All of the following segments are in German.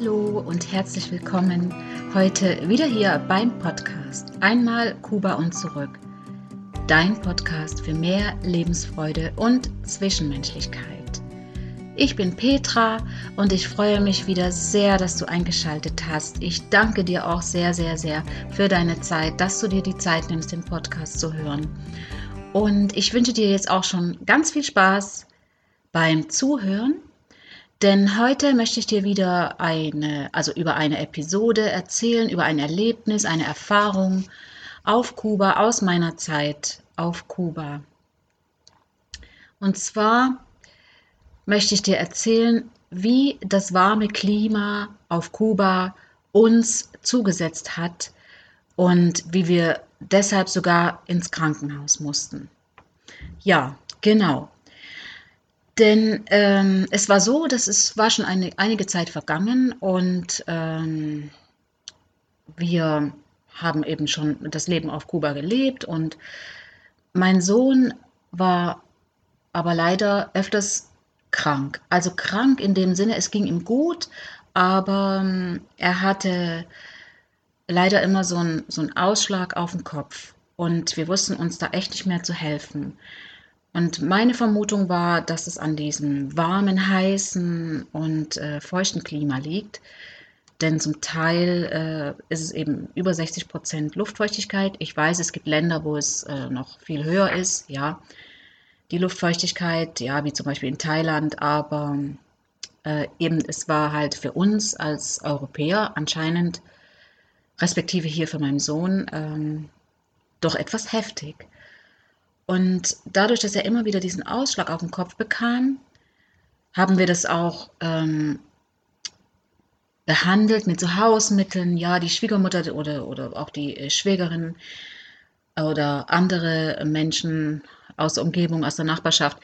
Hallo und herzlich willkommen heute wieder hier beim Podcast Einmal Kuba und zurück. Dein Podcast für mehr Lebensfreude und Zwischenmenschlichkeit. Ich bin Petra und ich freue mich wieder sehr, dass du eingeschaltet hast. Ich danke dir auch sehr, sehr, sehr für deine Zeit, dass du dir die Zeit nimmst, den Podcast zu hören. Und ich wünsche dir jetzt auch schon ganz viel Spaß beim Zuhören denn heute möchte ich dir wieder eine, also über eine Episode erzählen, über ein Erlebnis, eine Erfahrung auf Kuba, aus meiner Zeit auf Kuba. Und zwar möchte ich dir erzählen, wie das warme Klima auf Kuba uns zugesetzt hat und wie wir deshalb sogar ins Krankenhaus mussten. Ja, genau. Denn ähm, es war so, dass es war schon eine, einige Zeit vergangen und ähm, wir haben eben schon das Leben auf Kuba gelebt und mein Sohn war aber leider öfters krank. Also krank in dem Sinne, es ging ihm gut, aber ähm, er hatte leider immer so einen so Ausschlag auf dem Kopf und wir wussten uns da echt nicht mehr zu helfen. Und meine Vermutung war, dass es an diesem warmen, heißen und äh, feuchten Klima liegt. Denn zum Teil äh, ist es eben über 60 Prozent Luftfeuchtigkeit. Ich weiß, es gibt Länder, wo es äh, noch viel höher ist, ja. Die Luftfeuchtigkeit, ja, wie zum Beispiel in Thailand, aber äh, eben es war halt für uns als Europäer anscheinend, respektive hier für meinen Sohn, ähm, doch etwas heftig. Und dadurch, dass er immer wieder diesen Ausschlag auf den Kopf bekam, haben wir das auch ähm, behandelt mit so Hausmitteln. Ja, die Schwiegermutter oder, oder auch die äh, Schwägerin oder andere Menschen aus der Umgebung, aus der Nachbarschaft,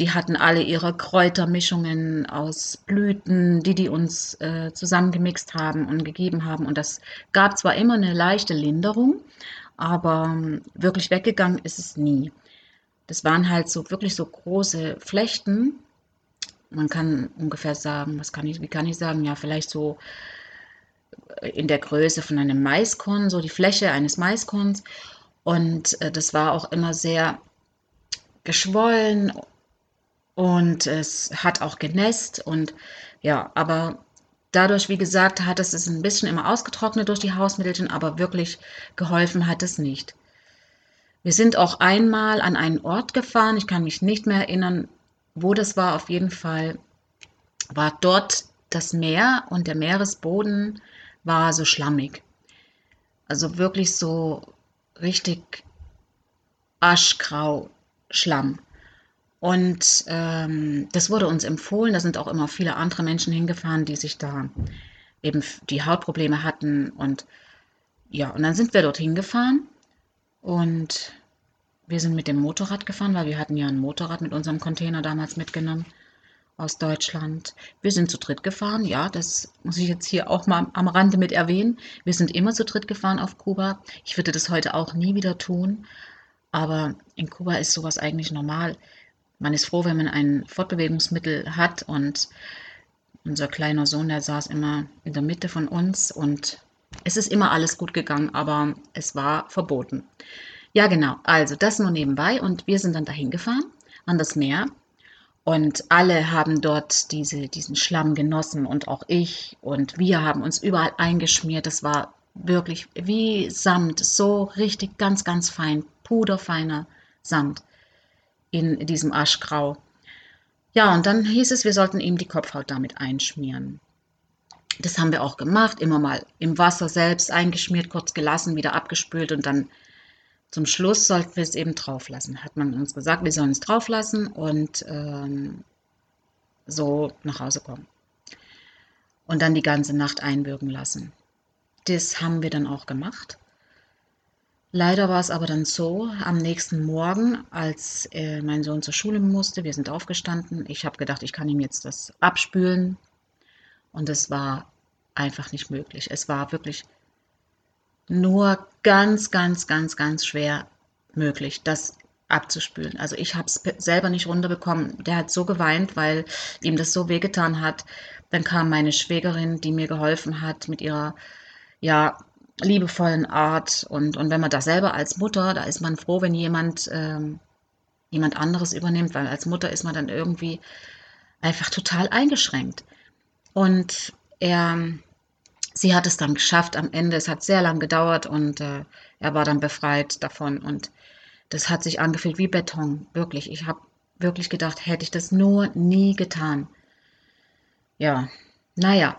die hatten alle ihre Kräutermischungen aus Blüten, die die uns äh, zusammengemixt haben und gegeben haben. Und das gab zwar immer eine leichte Linderung, aber ähm, wirklich weggegangen ist es nie. Das waren halt so wirklich so große Flechten. Man kann ungefähr sagen, was kann ich, wie kann ich sagen, ja, vielleicht so in der Größe von einem Maiskorn, so die Fläche eines Maiskorns. Und äh, das war auch immer sehr geschwollen und es hat auch genässt und ja, aber dadurch, wie gesagt, hat es es ein bisschen immer ausgetrocknet durch die Hausmittelchen, aber wirklich geholfen hat es nicht. Wir sind auch einmal an einen Ort gefahren, ich kann mich nicht mehr erinnern, wo das war. Auf jeden Fall war dort das Meer und der Meeresboden war so schlammig. Also wirklich so richtig aschgrau Schlamm. Und ähm, das wurde uns empfohlen. Da sind auch immer viele andere Menschen hingefahren, die sich da eben die Hautprobleme hatten. Und ja, und dann sind wir dorthin gefahren und wir sind mit dem Motorrad gefahren, weil wir hatten ja ein Motorrad mit unserem Container damals mitgenommen aus Deutschland. Wir sind zu dritt gefahren, ja, das muss ich jetzt hier auch mal am Rande mit erwähnen. Wir sind immer zu dritt gefahren auf Kuba. Ich würde das heute auch nie wieder tun, aber in Kuba ist sowas eigentlich normal. Man ist froh, wenn man ein Fortbewegungsmittel hat und unser kleiner Sohn, der saß immer in der Mitte von uns und es ist immer alles gut gegangen, aber es war verboten. Ja, genau. Also das nur nebenbei. Und wir sind dann dahin gefahren an das Meer. Und alle haben dort diese, diesen Schlamm genossen und auch ich. Und wir haben uns überall eingeschmiert. Das war wirklich wie Samt, so richtig ganz, ganz fein, puderfeiner Samt in diesem Aschgrau. Ja, und dann hieß es, wir sollten ihm die Kopfhaut damit einschmieren. Das haben wir auch gemacht, immer mal im Wasser selbst eingeschmiert, kurz gelassen, wieder abgespült und dann zum Schluss sollten wir es eben drauf lassen. Hat man uns gesagt, wir sollen es drauf lassen und ähm, so nach Hause kommen. Und dann die ganze Nacht einwirken lassen. Das haben wir dann auch gemacht. Leider war es aber dann so, am nächsten Morgen, als äh, mein Sohn zur Schule musste, wir sind aufgestanden, ich habe gedacht, ich kann ihm jetzt das abspülen. Und es war einfach nicht möglich. Es war wirklich nur ganz, ganz, ganz, ganz schwer möglich. Das abzuspülen. Also ich habe es selber nicht runterbekommen. Der hat so geweint, weil ihm das so wehgetan hat. Dann kam meine Schwägerin, die mir geholfen hat mit ihrer ja liebevollen Art und und wenn man da selber als Mutter, da ist man froh, wenn jemand ähm, jemand anderes übernimmt, weil als Mutter ist man dann irgendwie einfach total eingeschränkt. Und er, sie hat es dann geschafft am Ende. Es hat sehr lang gedauert und äh, er war dann befreit davon. Und das hat sich angefühlt wie Beton, wirklich. Ich habe wirklich gedacht, hätte ich das nur nie getan. Ja, naja.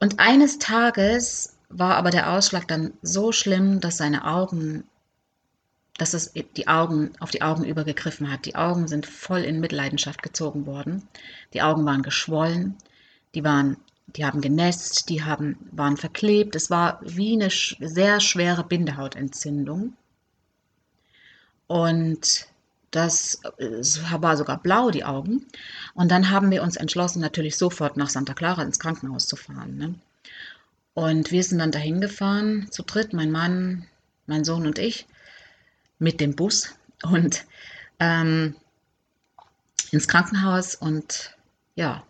Und eines Tages war aber der Ausschlag dann so schlimm, dass seine Augen dass es die Augen auf die Augen übergegriffen hat. Die Augen sind voll in Mitleidenschaft gezogen worden. Die Augen waren geschwollen, die waren, die haben genässt, die haben, waren verklebt. Es war wie eine sehr schwere Bindehautentzündung. Und das war sogar blau, die Augen. Und dann haben wir uns entschlossen, natürlich sofort nach Santa Clara ins Krankenhaus zu fahren. Ne? Und wir sind dann dahin gefahren, zu dritt, mein Mann, mein Sohn und ich mit dem Bus und ähm, ins Krankenhaus und ja,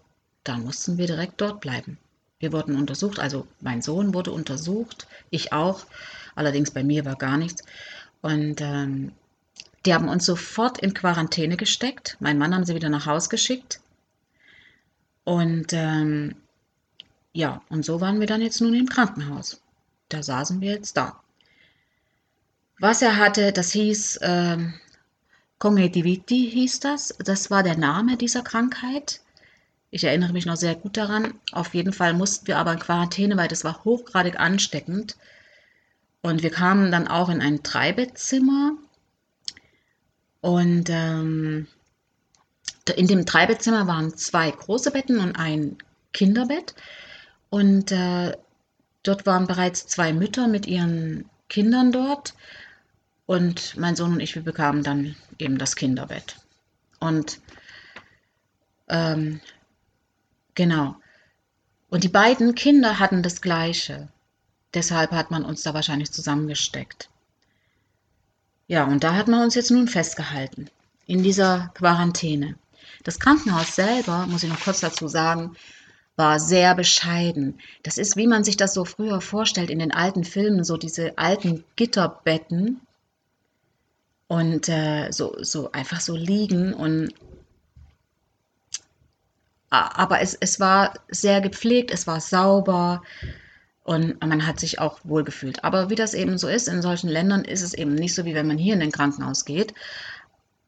dann mussten wir direkt dort bleiben. Wir wurden untersucht, also mein Sohn wurde untersucht, ich auch, allerdings bei mir war gar nichts. Und ähm, die haben uns sofort in Quarantäne gesteckt. Mein Mann haben sie wieder nach Hause geschickt. Und ähm, ja, und so waren wir dann jetzt nun im Krankenhaus. Da saßen wir jetzt da. Was er hatte, das hieß ähm, Congentiviti hieß das. Das war der Name dieser Krankheit. Ich erinnere mich noch sehr gut daran. Auf jeden Fall mussten wir aber in Quarantäne, weil das war hochgradig ansteckend. Und wir kamen dann auch in ein Dreibettzimmer. Und ähm, in dem Dreibettzimmer waren zwei große Betten und ein Kinderbett. Und äh, dort waren bereits zwei Mütter mit ihren Kindern dort. Und mein Sohn und ich, wir bekamen dann eben das Kinderbett. Und ähm, genau. Und die beiden Kinder hatten das Gleiche. Deshalb hat man uns da wahrscheinlich zusammengesteckt. Ja, und da hat man uns jetzt nun festgehalten, in dieser Quarantäne. Das Krankenhaus selber, muss ich noch kurz dazu sagen, war sehr bescheiden. Das ist, wie man sich das so früher vorstellt in den alten Filmen, so diese alten Gitterbetten, und äh, so, so einfach so liegen und aber es, es war sehr gepflegt, es war sauber und man hat sich auch wohlgefühlt. Aber wie das eben so ist, in solchen Ländern ist es eben nicht so, wie wenn man hier in den Krankenhaus geht.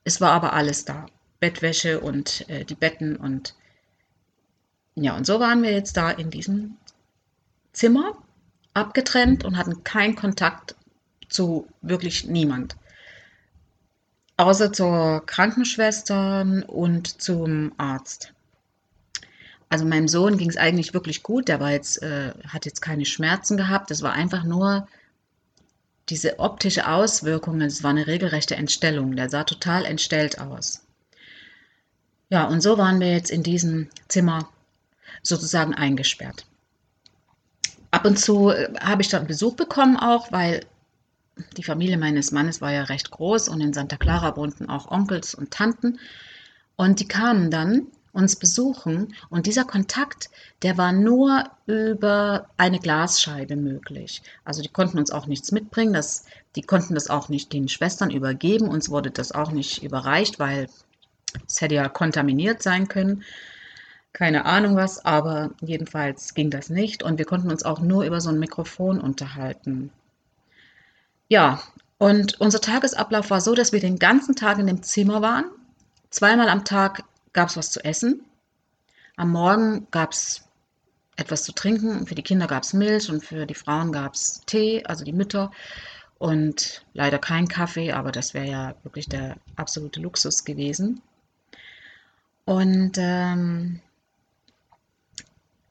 Es war aber alles da. Bettwäsche und äh, die Betten und ja, und so waren wir jetzt da in diesem Zimmer abgetrennt und hatten keinen Kontakt zu wirklich niemand außer zur Krankenschwester und zum Arzt. Also meinem Sohn ging es eigentlich wirklich gut. Der war jetzt, äh, hat jetzt keine Schmerzen gehabt. Das war einfach nur diese optische Auswirkung. Es war eine regelrechte Entstellung. Der sah total entstellt aus. Ja, und so waren wir jetzt in diesem Zimmer sozusagen eingesperrt. Ab und zu äh, habe ich dann Besuch bekommen auch, weil die Familie meines Mannes war ja recht groß und in Santa Clara wohnten auch Onkels und Tanten. Und die kamen dann uns besuchen und dieser Kontakt, der war nur über eine Glasscheibe möglich. Also die konnten uns auch nichts mitbringen, das, die konnten das auch nicht den Schwestern übergeben, uns wurde das auch nicht überreicht, weil es hätte ja kontaminiert sein können. Keine Ahnung was, aber jedenfalls ging das nicht und wir konnten uns auch nur über so ein Mikrofon unterhalten. Ja, und unser Tagesablauf war so, dass wir den ganzen Tag in dem Zimmer waren. Zweimal am Tag gab es was zu essen. Am Morgen gab es etwas zu trinken. Für die Kinder gab es Milch und für die Frauen gab es Tee, also die Mütter. Und leider kein Kaffee, aber das wäre ja wirklich der absolute Luxus gewesen. Und ähm,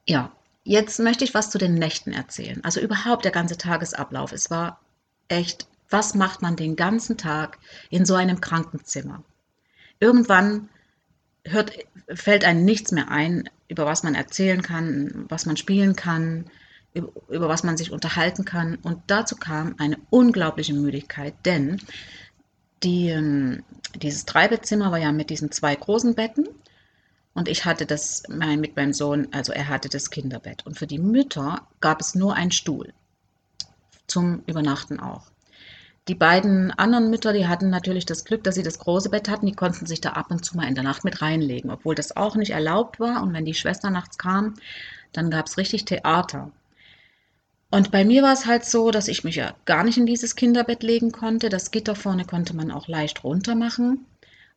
ja, jetzt möchte ich was zu den Nächten erzählen. Also überhaupt der ganze Tagesablauf. Es war echt, was macht man den ganzen Tag in so einem Krankenzimmer? Irgendwann hört, fällt einem nichts mehr ein, über was man erzählen kann, was man spielen kann, über, über was man sich unterhalten kann. Und dazu kam eine unglaubliche Müdigkeit, denn die, ähm, dieses Dreibettzimmer war ja mit diesen zwei großen Betten und ich hatte das mein, mit meinem Sohn, also er hatte das Kinderbett. Und für die Mütter gab es nur einen Stuhl zum Übernachten auch. Die beiden anderen Mütter, die hatten natürlich das Glück, dass sie das große Bett hatten. Die konnten sich da ab und zu mal in der Nacht mit reinlegen, obwohl das auch nicht erlaubt war. Und wenn die Schwester nachts kam, dann gab es richtig Theater. Und bei mir war es halt so, dass ich mich ja gar nicht in dieses Kinderbett legen konnte. Das Gitter vorne konnte man auch leicht runter machen.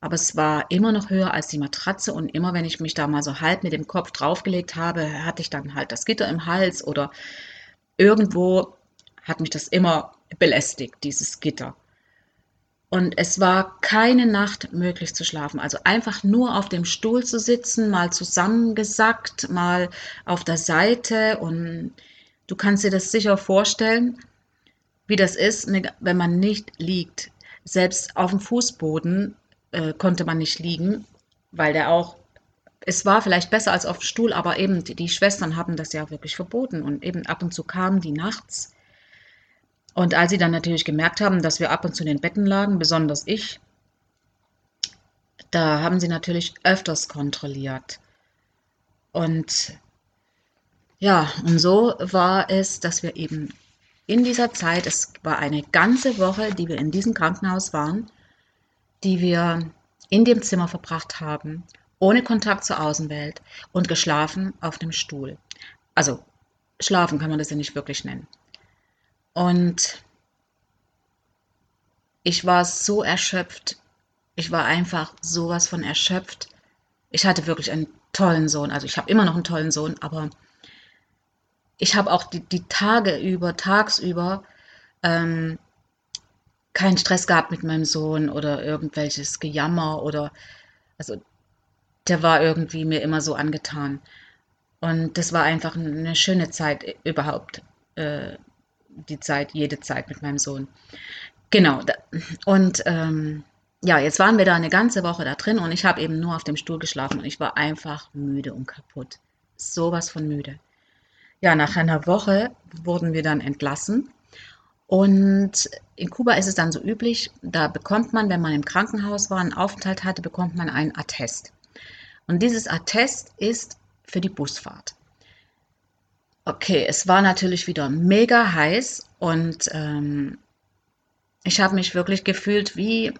Aber es war immer noch höher als die Matratze und immer wenn ich mich da mal so halb mit dem Kopf draufgelegt habe, hatte ich dann halt das Gitter im Hals oder irgendwo hat mich das immer belästigt, dieses Gitter. Und es war keine Nacht möglich zu schlafen. Also einfach nur auf dem Stuhl zu sitzen, mal zusammengesackt, mal auf der Seite. Und du kannst dir das sicher vorstellen, wie das ist, ne, wenn man nicht liegt. Selbst auf dem Fußboden äh, konnte man nicht liegen, weil der auch, es war vielleicht besser als auf dem Stuhl, aber eben die, die Schwestern haben das ja wirklich verboten. Und eben ab und zu kamen die nachts und als sie dann natürlich gemerkt haben, dass wir ab und zu in den Betten lagen, besonders ich, da haben sie natürlich öfters kontrolliert. Und ja, und so war es, dass wir eben in dieser Zeit, es war eine ganze Woche, die wir in diesem Krankenhaus waren, die wir in dem Zimmer verbracht haben, ohne Kontakt zur Außenwelt und geschlafen auf dem Stuhl. Also schlafen kann man das ja nicht wirklich nennen. Und ich war so erschöpft. Ich war einfach sowas von erschöpft. Ich hatte wirklich einen tollen Sohn. Also ich habe immer noch einen tollen Sohn, aber ich habe auch die, die, Tage über, tagsüber ähm, keinen Stress gehabt mit meinem Sohn oder irgendwelches Gejammer oder also der war irgendwie mir immer so angetan. Und das war einfach eine schöne Zeit überhaupt. Äh, die Zeit, jede Zeit mit meinem Sohn. Genau. Und ähm, ja, jetzt waren wir da eine ganze Woche da drin und ich habe eben nur auf dem Stuhl geschlafen und ich war einfach müde und kaputt. Sowas von müde. Ja, nach einer Woche wurden wir dann entlassen. Und in Kuba ist es dann so üblich, da bekommt man, wenn man im Krankenhaus war, einen Aufenthalt hatte, bekommt man einen Attest. Und dieses Attest ist für die Busfahrt. Okay, es war natürlich wieder mega heiß und ähm, ich habe mich wirklich gefühlt wie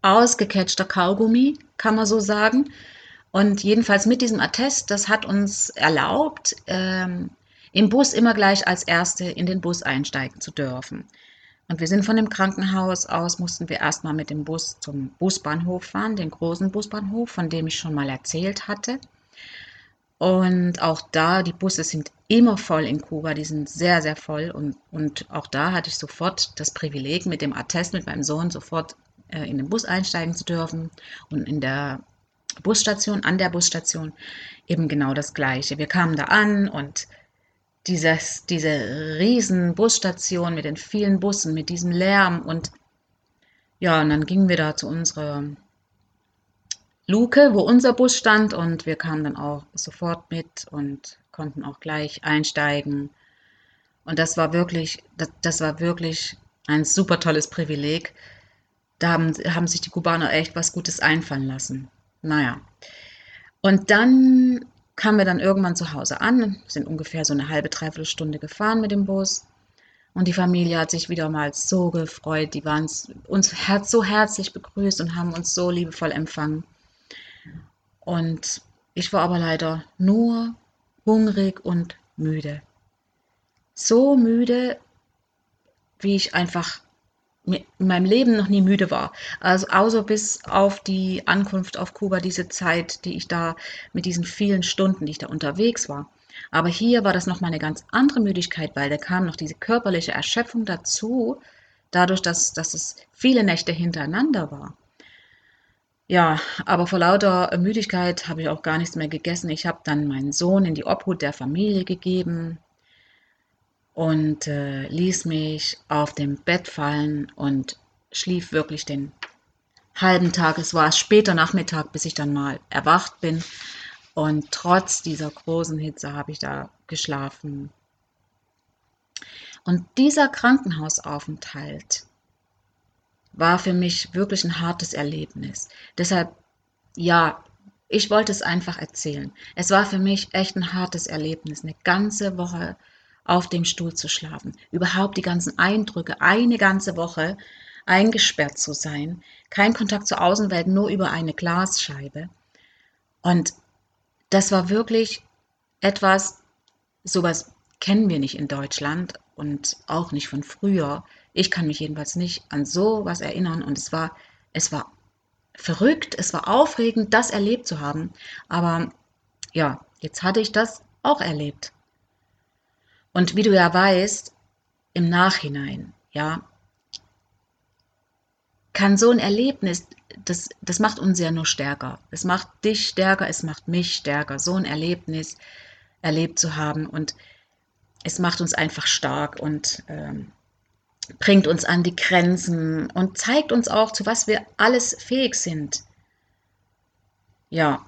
ausgecatchter Kaugummi, kann man so sagen. Und jedenfalls mit diesem Attest, das hat uns erlaubt, ähm, im Bus immer gleich als Erste in den Bus einsteigen zu dürfen. Und wir sind von dem Krankenhaus aus, mussten wir erstmal mit dem Bus zum Busbahnhof fahren, den großen Busbahnhof, von dem ich schon mal erzählt hatte. Und auch da, die Busse sind immer voll in Kuba, die sind sehr, sehr voll. Und, und auch da hatte ich sofort das Privileg, mit dem Attest mit meinem Sohn sofort äh, in den Bus einsteigen zu dürfen. Und in der Busstation, an der Busstation, eben genau das Gleiche. Wir kamen da an und dieses, diese riesen Busstation mit den vielen Bussen, mit diesem Lärm und ja, und dann gingen wir da zu unserer Luke, wo unser Bus stand und wir kamen dann auch sofort mit und konnten auch gleich einsteigen. Und das war wirklich, das, das war wirklich ein super tolles Privileg. Da haben, haben sich die Kubaner echt was Gutes einfallen lassen. Naja. Und dann kamen wir dann irgendwann zu Hause an, sind ungefähr so eine halbe, dreiviertel Stunde gefahren mit dem Bus. Und die Familie hat sich wieder mal so gefreut. Die waren uns so herzlich begrüßt und haben uns so liebevoll empfangen. Und ich war aber leider nur hungrig und müde. So müde, wie ich einfach in meinem Leben noch nie müde war. Also außer bis auf die Ankunft auf Kuba, diese Zeit, die ich da mit diesen vielen Stunden, die ich da unterwegs war. Aber hier war das nochmal eine ganz andere Müdigkeit, weil da kam noch diese körperliche Erschöpfung dazu, dadurch, dass, dass es viele Nächte hintereinander war. Ja, aber vor lauter Müdigkeit habe ich auch gar nichts mehr gegessen. Ich habe dann meinen Sohn in die Obhut der Familie gegeben und äh, ließ mich auf dem Bett fallen und schlief wirklich den halben Tag. Es war später Nachmittag, bis ich dann mal erwacht bin. Und trotz dieser großen Hitze habe ich da geschlafen. Und dieser Krankenhausaufenthalt, war für mich wirklich ein hartes Erlebnis. Deshalb, ja, ich wollte es einfach erzählen. Es war für mich echt ein hartes Erlebnis, eine ganze Woche auf dem Stuhl zu schlafen, überhaupt die ganzen Eindrücke, eine ganze Woche eingesperrt zu sein, kein Kontakt zur Außenwelt, nur über eine Glasscheibe. Und das war wirklich etwas, sowas kennen wir nicht in Deutschland und auch nicht von früher. Ich kann mich jedenfalls nicht an sowas erinnern und es war, es war verrückt, es war aufregend, das erlebt zu haben. Aber ja, jetzt hatte ich das auch erlebt. Und wie du ja weißt, im Nachhinein, ja, kann so ein Erlebnis, das, das macht uns ja nur stärker. Es macht dich stärker, es macht mich stärker, so ein Erlebnis erlebt zu haben. Und es macht uns einfach stark und ähm, bringt uns an die Grenzen und zeigt uns auch, zu was wir alles fähig sind. Ja,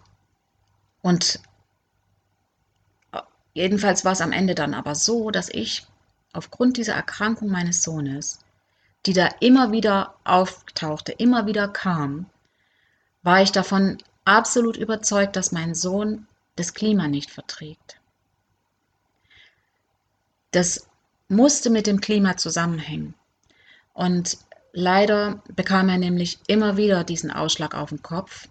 und äh, jedenfalls war es am Ende dann aber so, dass ich aufgrund dieser Erkrankung meines Sohnes, die da immer wieder auftauchte, immer wieder kam, war ich davon absolut überzeugt, dass mein Sohn das Klima nicht verträgt. Das musste mit dem Klima zusammenhängen. Und leider bekam er nämlich immer wieder diesen Ausschlag auf den Kopf.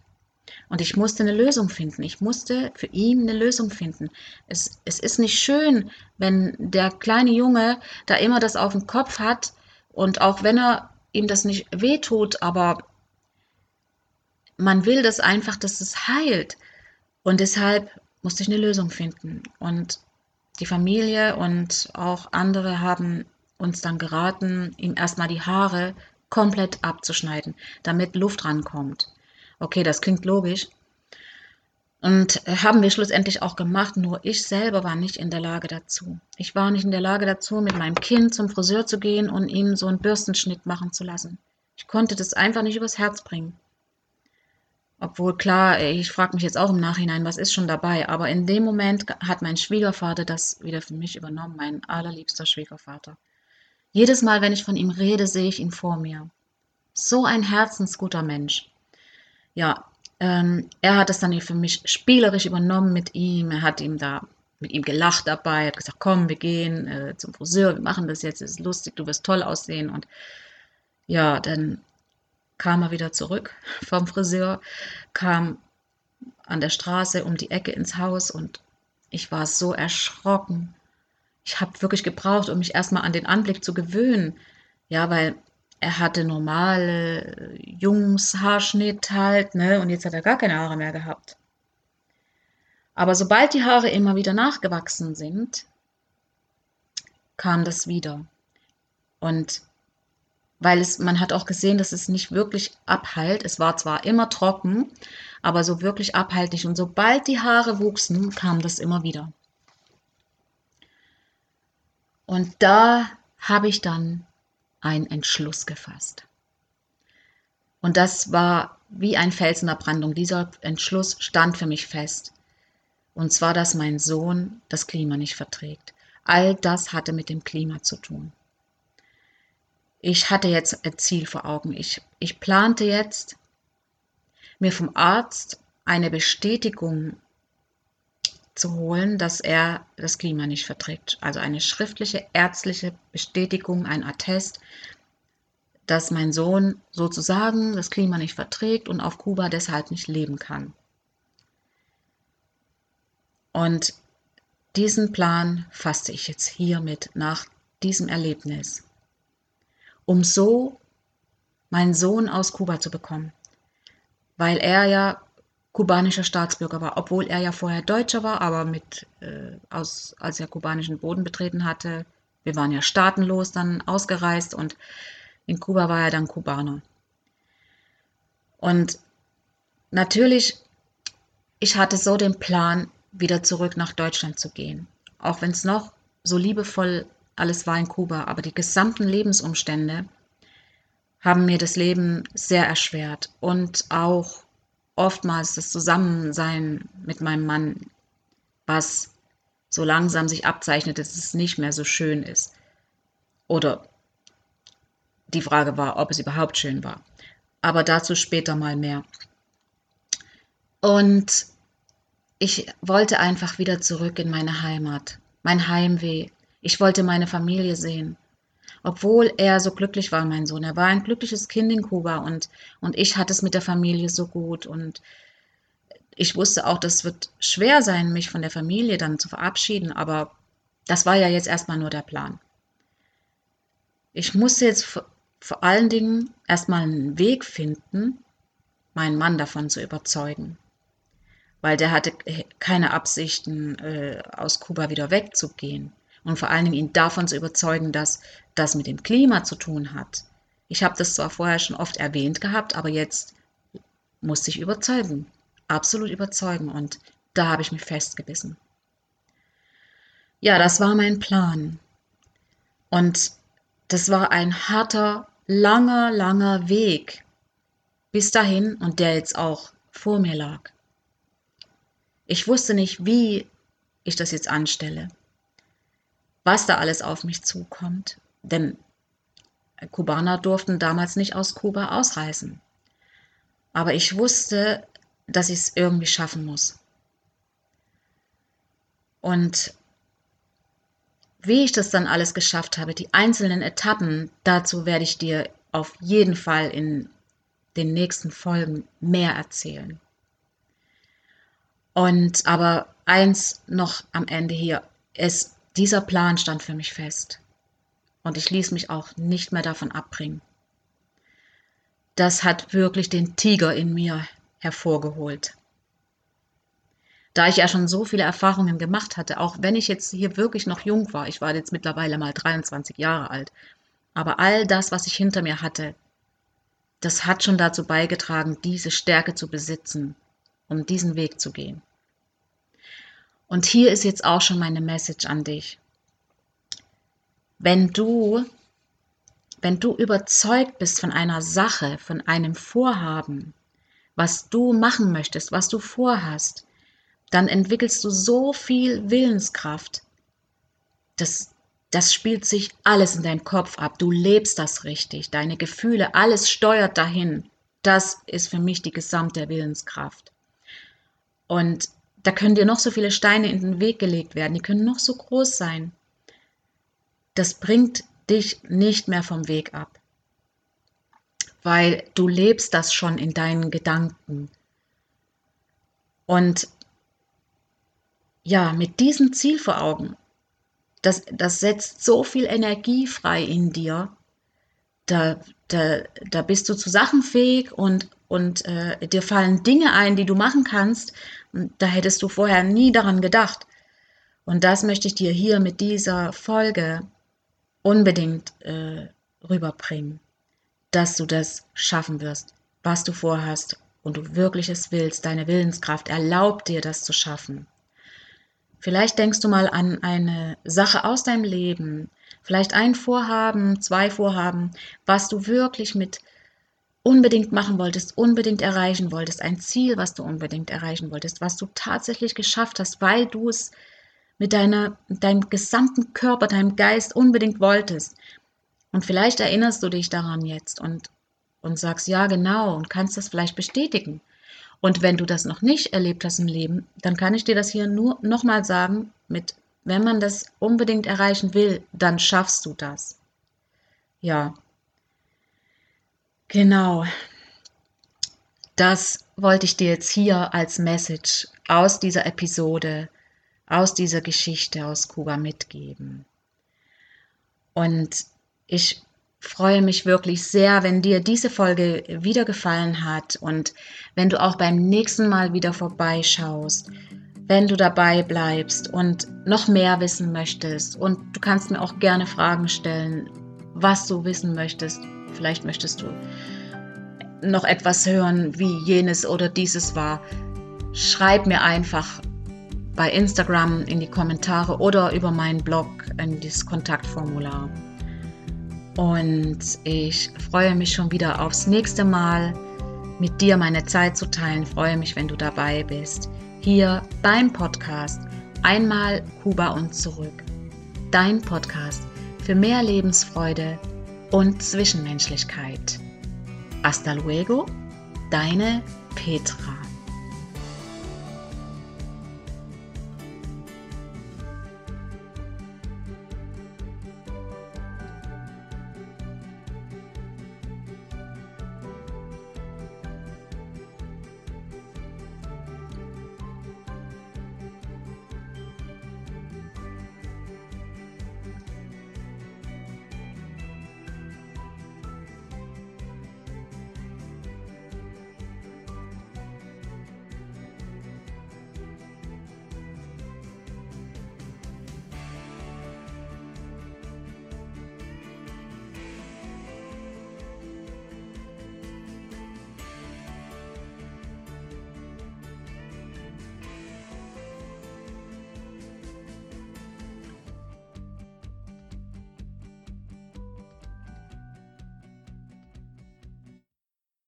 Und ich musste eine Lösung finden. Ich musste für ihn eine Lösung finden. Es, es ist nicht schön, wenn der kleine Junge da immer das auf dem Kopf hat und auch wenn er ihm das nicht wehtut, aber man will das einfach, dass es heilt. Und deshalb musste ich eine Lösung finden. Und die Familie und auch andere haben uns dann geraten, ihm erstmal die Haare komplett abzuschneiden, damit Luft rankommt. Okay, das klingt logisch. Und haben wir schlussendlich auch gemacht, nur ich selber war nicht in der Lage dazu. Ich war nicht in der Lage dazu, mit meinem Kind zum Friseur zu gehen und ihm so einen Bürstenschnitt machen zu lassen. Ich konnte das einfach nicht übers Herz bringen. Obwohl klar, ich frage mich jetzt auch im Nachhinein, was ist schon dabei? Aber in dem Moment hat mein Schwiegervater das wieder für mich übernommen, mein allerliebster Schwiegervater. Jedes Mal, wenn ich von ihm rede, sehe ich ihn vor mir. So ein herzensguter Mensch. Ja, ähm, er hat es dann für mich spielerisch übernommen mit ihm. Er hat ihm da mit ihm gelacht dabei, hat gesagt, komm, wir gehen äh, zum Friseur, wir machen das jetzt, es ist lustig, du wirst toll aussehen. Und ja, dann kam er wieder zurück vom Friseur, kam an der Straße um die Ecke ins Haus und ich war so erschrocken. Ich habe wirklich gebraucht, um mich erstmal an den Anblick zu gewöhnen. Ja, weil er hatte normale Jungshaarschnitt halt, ne? Und jetzt hat er gar keine Haare mehr gehabt. Aber sobald die Haare immer wieder nachgewachsen sind, kam das wieder. Und weil es, man hat auch gesehen, dass es nicht wirklich abheilt. Es war zwar immer trocken, aber so wirklich abheilt nicht. Und sobald die Haare wuchsen, kam das immer wieder. Und da habe ich dann einen Entschluss gefasst. Und das war wie ein Fels in der Brandung. Dieser Entschluss stand für mich fest. Und zwar, dass mein Sohn das Klima nicht verträgt. All das hatte mit dem Klima zu tun ich hatte jetzt ein Ziel vor Augen. Ich, ich plante jetzt, mir vom Arzt eine Bestätigung zu holen, dass er das Klima nicht verträgt. Also eine schriftliche ärztliche Bestätigung, ein Attest, dass mein Sohn sozusagen das Klima nicht verträgt und auf Kuba deshalb nicht leben kann. Und diesen Plan fasste ich jetzt hiermit nach diesem Erlebnis um so meinen Sohn aus Kuba zu bekommen, weil er ja kubanischer Staatsbürger war, obwohl er ja vorher Deutscher war, aber mit, äh, aus, als er kubanischen Boden betreten hatte, wir waren ja staatenlos dann ausgereist und in Kuba war er dann Kubaner. Und natürlich, ich hatte so den Plan, wieder zurück nach Deutschland zu gehen, auch wenn es noch so liebevoll alles war in Kuba, aber die gesamten Lebensumstände haben mir das Leben sehr erschwert und auch oftmals das Zusammensein mit meinem Mann, was so langsam sich abzeichnet, dass es nicht mehr so schön ist. Oder die Frage war, ob es überhaupt schön war. Aber dazu später mal mehr. Und ich wollte einfach wieder zurück in meine Heimat, mein Heimweh. Ich wollte meine Familie sehen. Obwohl er so glücklich war, mein Sohn. Er war ein glückliches Kind in Kuba und, und ich hatte es mit der Familie so gut. Und ich wusste auch, das wird schwer sein, mich von der Familie dann zu verabschieden, aber das war ja jetzt erstmal nur der Plan. Ich musste jetzt vor allen Dingen erstmal einen Weg finden, meinen Mann davon zu überzeugen weil der hatte keine Absichten, äh, aus Kuba wieder wegzugehen. Und vor Dingen ihn davon zu überzeugen, dass das mit dem Klima zu tun hat. Ich habe das zwar vorher schon oft erwähnt gehabt, aber jetzt musste ich überzeugen, absolut überzeugen. Und da habe ich mich festgebissen. Ja, das war mein Plan. Und das war ein harter, langer, langer Weg bis dahin und der jetzt auch vor mir lag. Ich wusste nicht, wie ich das jetzt anstelle, was da alles auf mich zukommt, denn Kubaner durften damals nicht aus Kuba ausreisen. Aber ich wusste, dass ich es irgendwie schaffen muss. Und wie ich das dann alles geschafft habe, die einzelnen Etappen, dazu werde ich dir auf jeden Fall in den nächsten Folgen mehr erzählen. Und aber eins noch am Ende hier, es, dieser Plan stand für mich fest. Und ich ließ mich auch nicht mehr davon abbringen. Das hat wirklich den Tiger in mir hervorgeholt. Da ich ja schon so viele Erfahrungen gemacht hatte, auch wenn ich jetzt hier wirklich noch jung war, ich war jetzt mittlerweile mal 23 Jahre alt, aber all das, was ich hinter mir hatte, das hat schon dazu beigetragen, diese Stärke zu besitzen, um diesen Weg zu gehen. Und hier ist jetzt auch schon meine Message an dich. Wenn du, wenn du überzeugt bist von einer Sache, von einem Vorhaben, was du machen möchtest, was du vorhast, dann entwickelst du so viel Willenskraft. Das, das spielt sich alles in deinem Kopf ab. Du lebst das richtig. Deine Gefühle, alles steuert dahin. Das ist für mich die gesamte Willenskraft. Und da können dir noch so viele Steine in den Weg gelegt werden, die können noch so groß sein. Das bringt dich nicht mehr vom Weg ab, weil du lebst das schon in deinen Gedanken. Und ja, mit diesem Ziel vor Augen, das, das setzt so viel Energie frei in dir, da, da, da bist du zu Sachen fähig und, und äh, dir fallen Dinge ein, die du machen kannst, da hättest du vorher nie daran gedacht. Und das möchte ich dir hier mit dieser Folge unbedingt äh, rüberbringen, dass du das schaffen wirst, was du vorhast und du wirklich es willst. Deine Willenskraft erlaubt dir, das zu schaffen. Vielleicht denkst du mal an eine Sache aus deinem Leben, vielleicht ein Vorhaben, zwei Vorhaben, was du wirklich mit unbedingt machen wolltest, unbedingt erreichen wolltest, ein Ziel, was du unbedingt erreichen wolltest, was du tatsächlich geschafft hast, weil du es mit deiner, deinem gesamten Körper, deinem Geist unbedingt wolltest. Und vielleicht erinnerst du dich daran jetzt und, und sagst, ja, genau, und kannst das vielleicht bestätigen. Und wenn du das noch nicht erlebt hast im Leben, dann kann ich dir das hier nur nochmal sagen, mit, wenn man das unbedingt erreichen will, dann schaffst du das. Ja, Genau. Das wollte ich dir jetzt hier als Message aus dieser Episode, aus dieser Geschichte aus Kuba mitgeben. Und ich freue mich wirklich sehr, wenn dir diese Folge wieder gefallen hat und wenn du auch beim nächsten Mal wieder vorbeischaust, wenn du dabei bleibst und noch mehr wissen möchtest. Und du kannst mir auch gerne Fragen stellen, was du wissen möchtest, Vielleicht möchtest du noch etwas hören, wie jenes oder dieses war. Schreib mir einfach bei Instagram in die Kommentare oder über meinen Blog in das Kontaktformular. Und ich freue mich schon wieder aufs nächste Mal, mit dir meine Zeit zu teilen. Ich freue mich, wenn du dabei bist. Hier beim Podcast Einmal Kuba und zurück. Dein Podcast für mehr Lebensfreude und Zwischenmenschlichkeit. Hasta luego, deine Petra.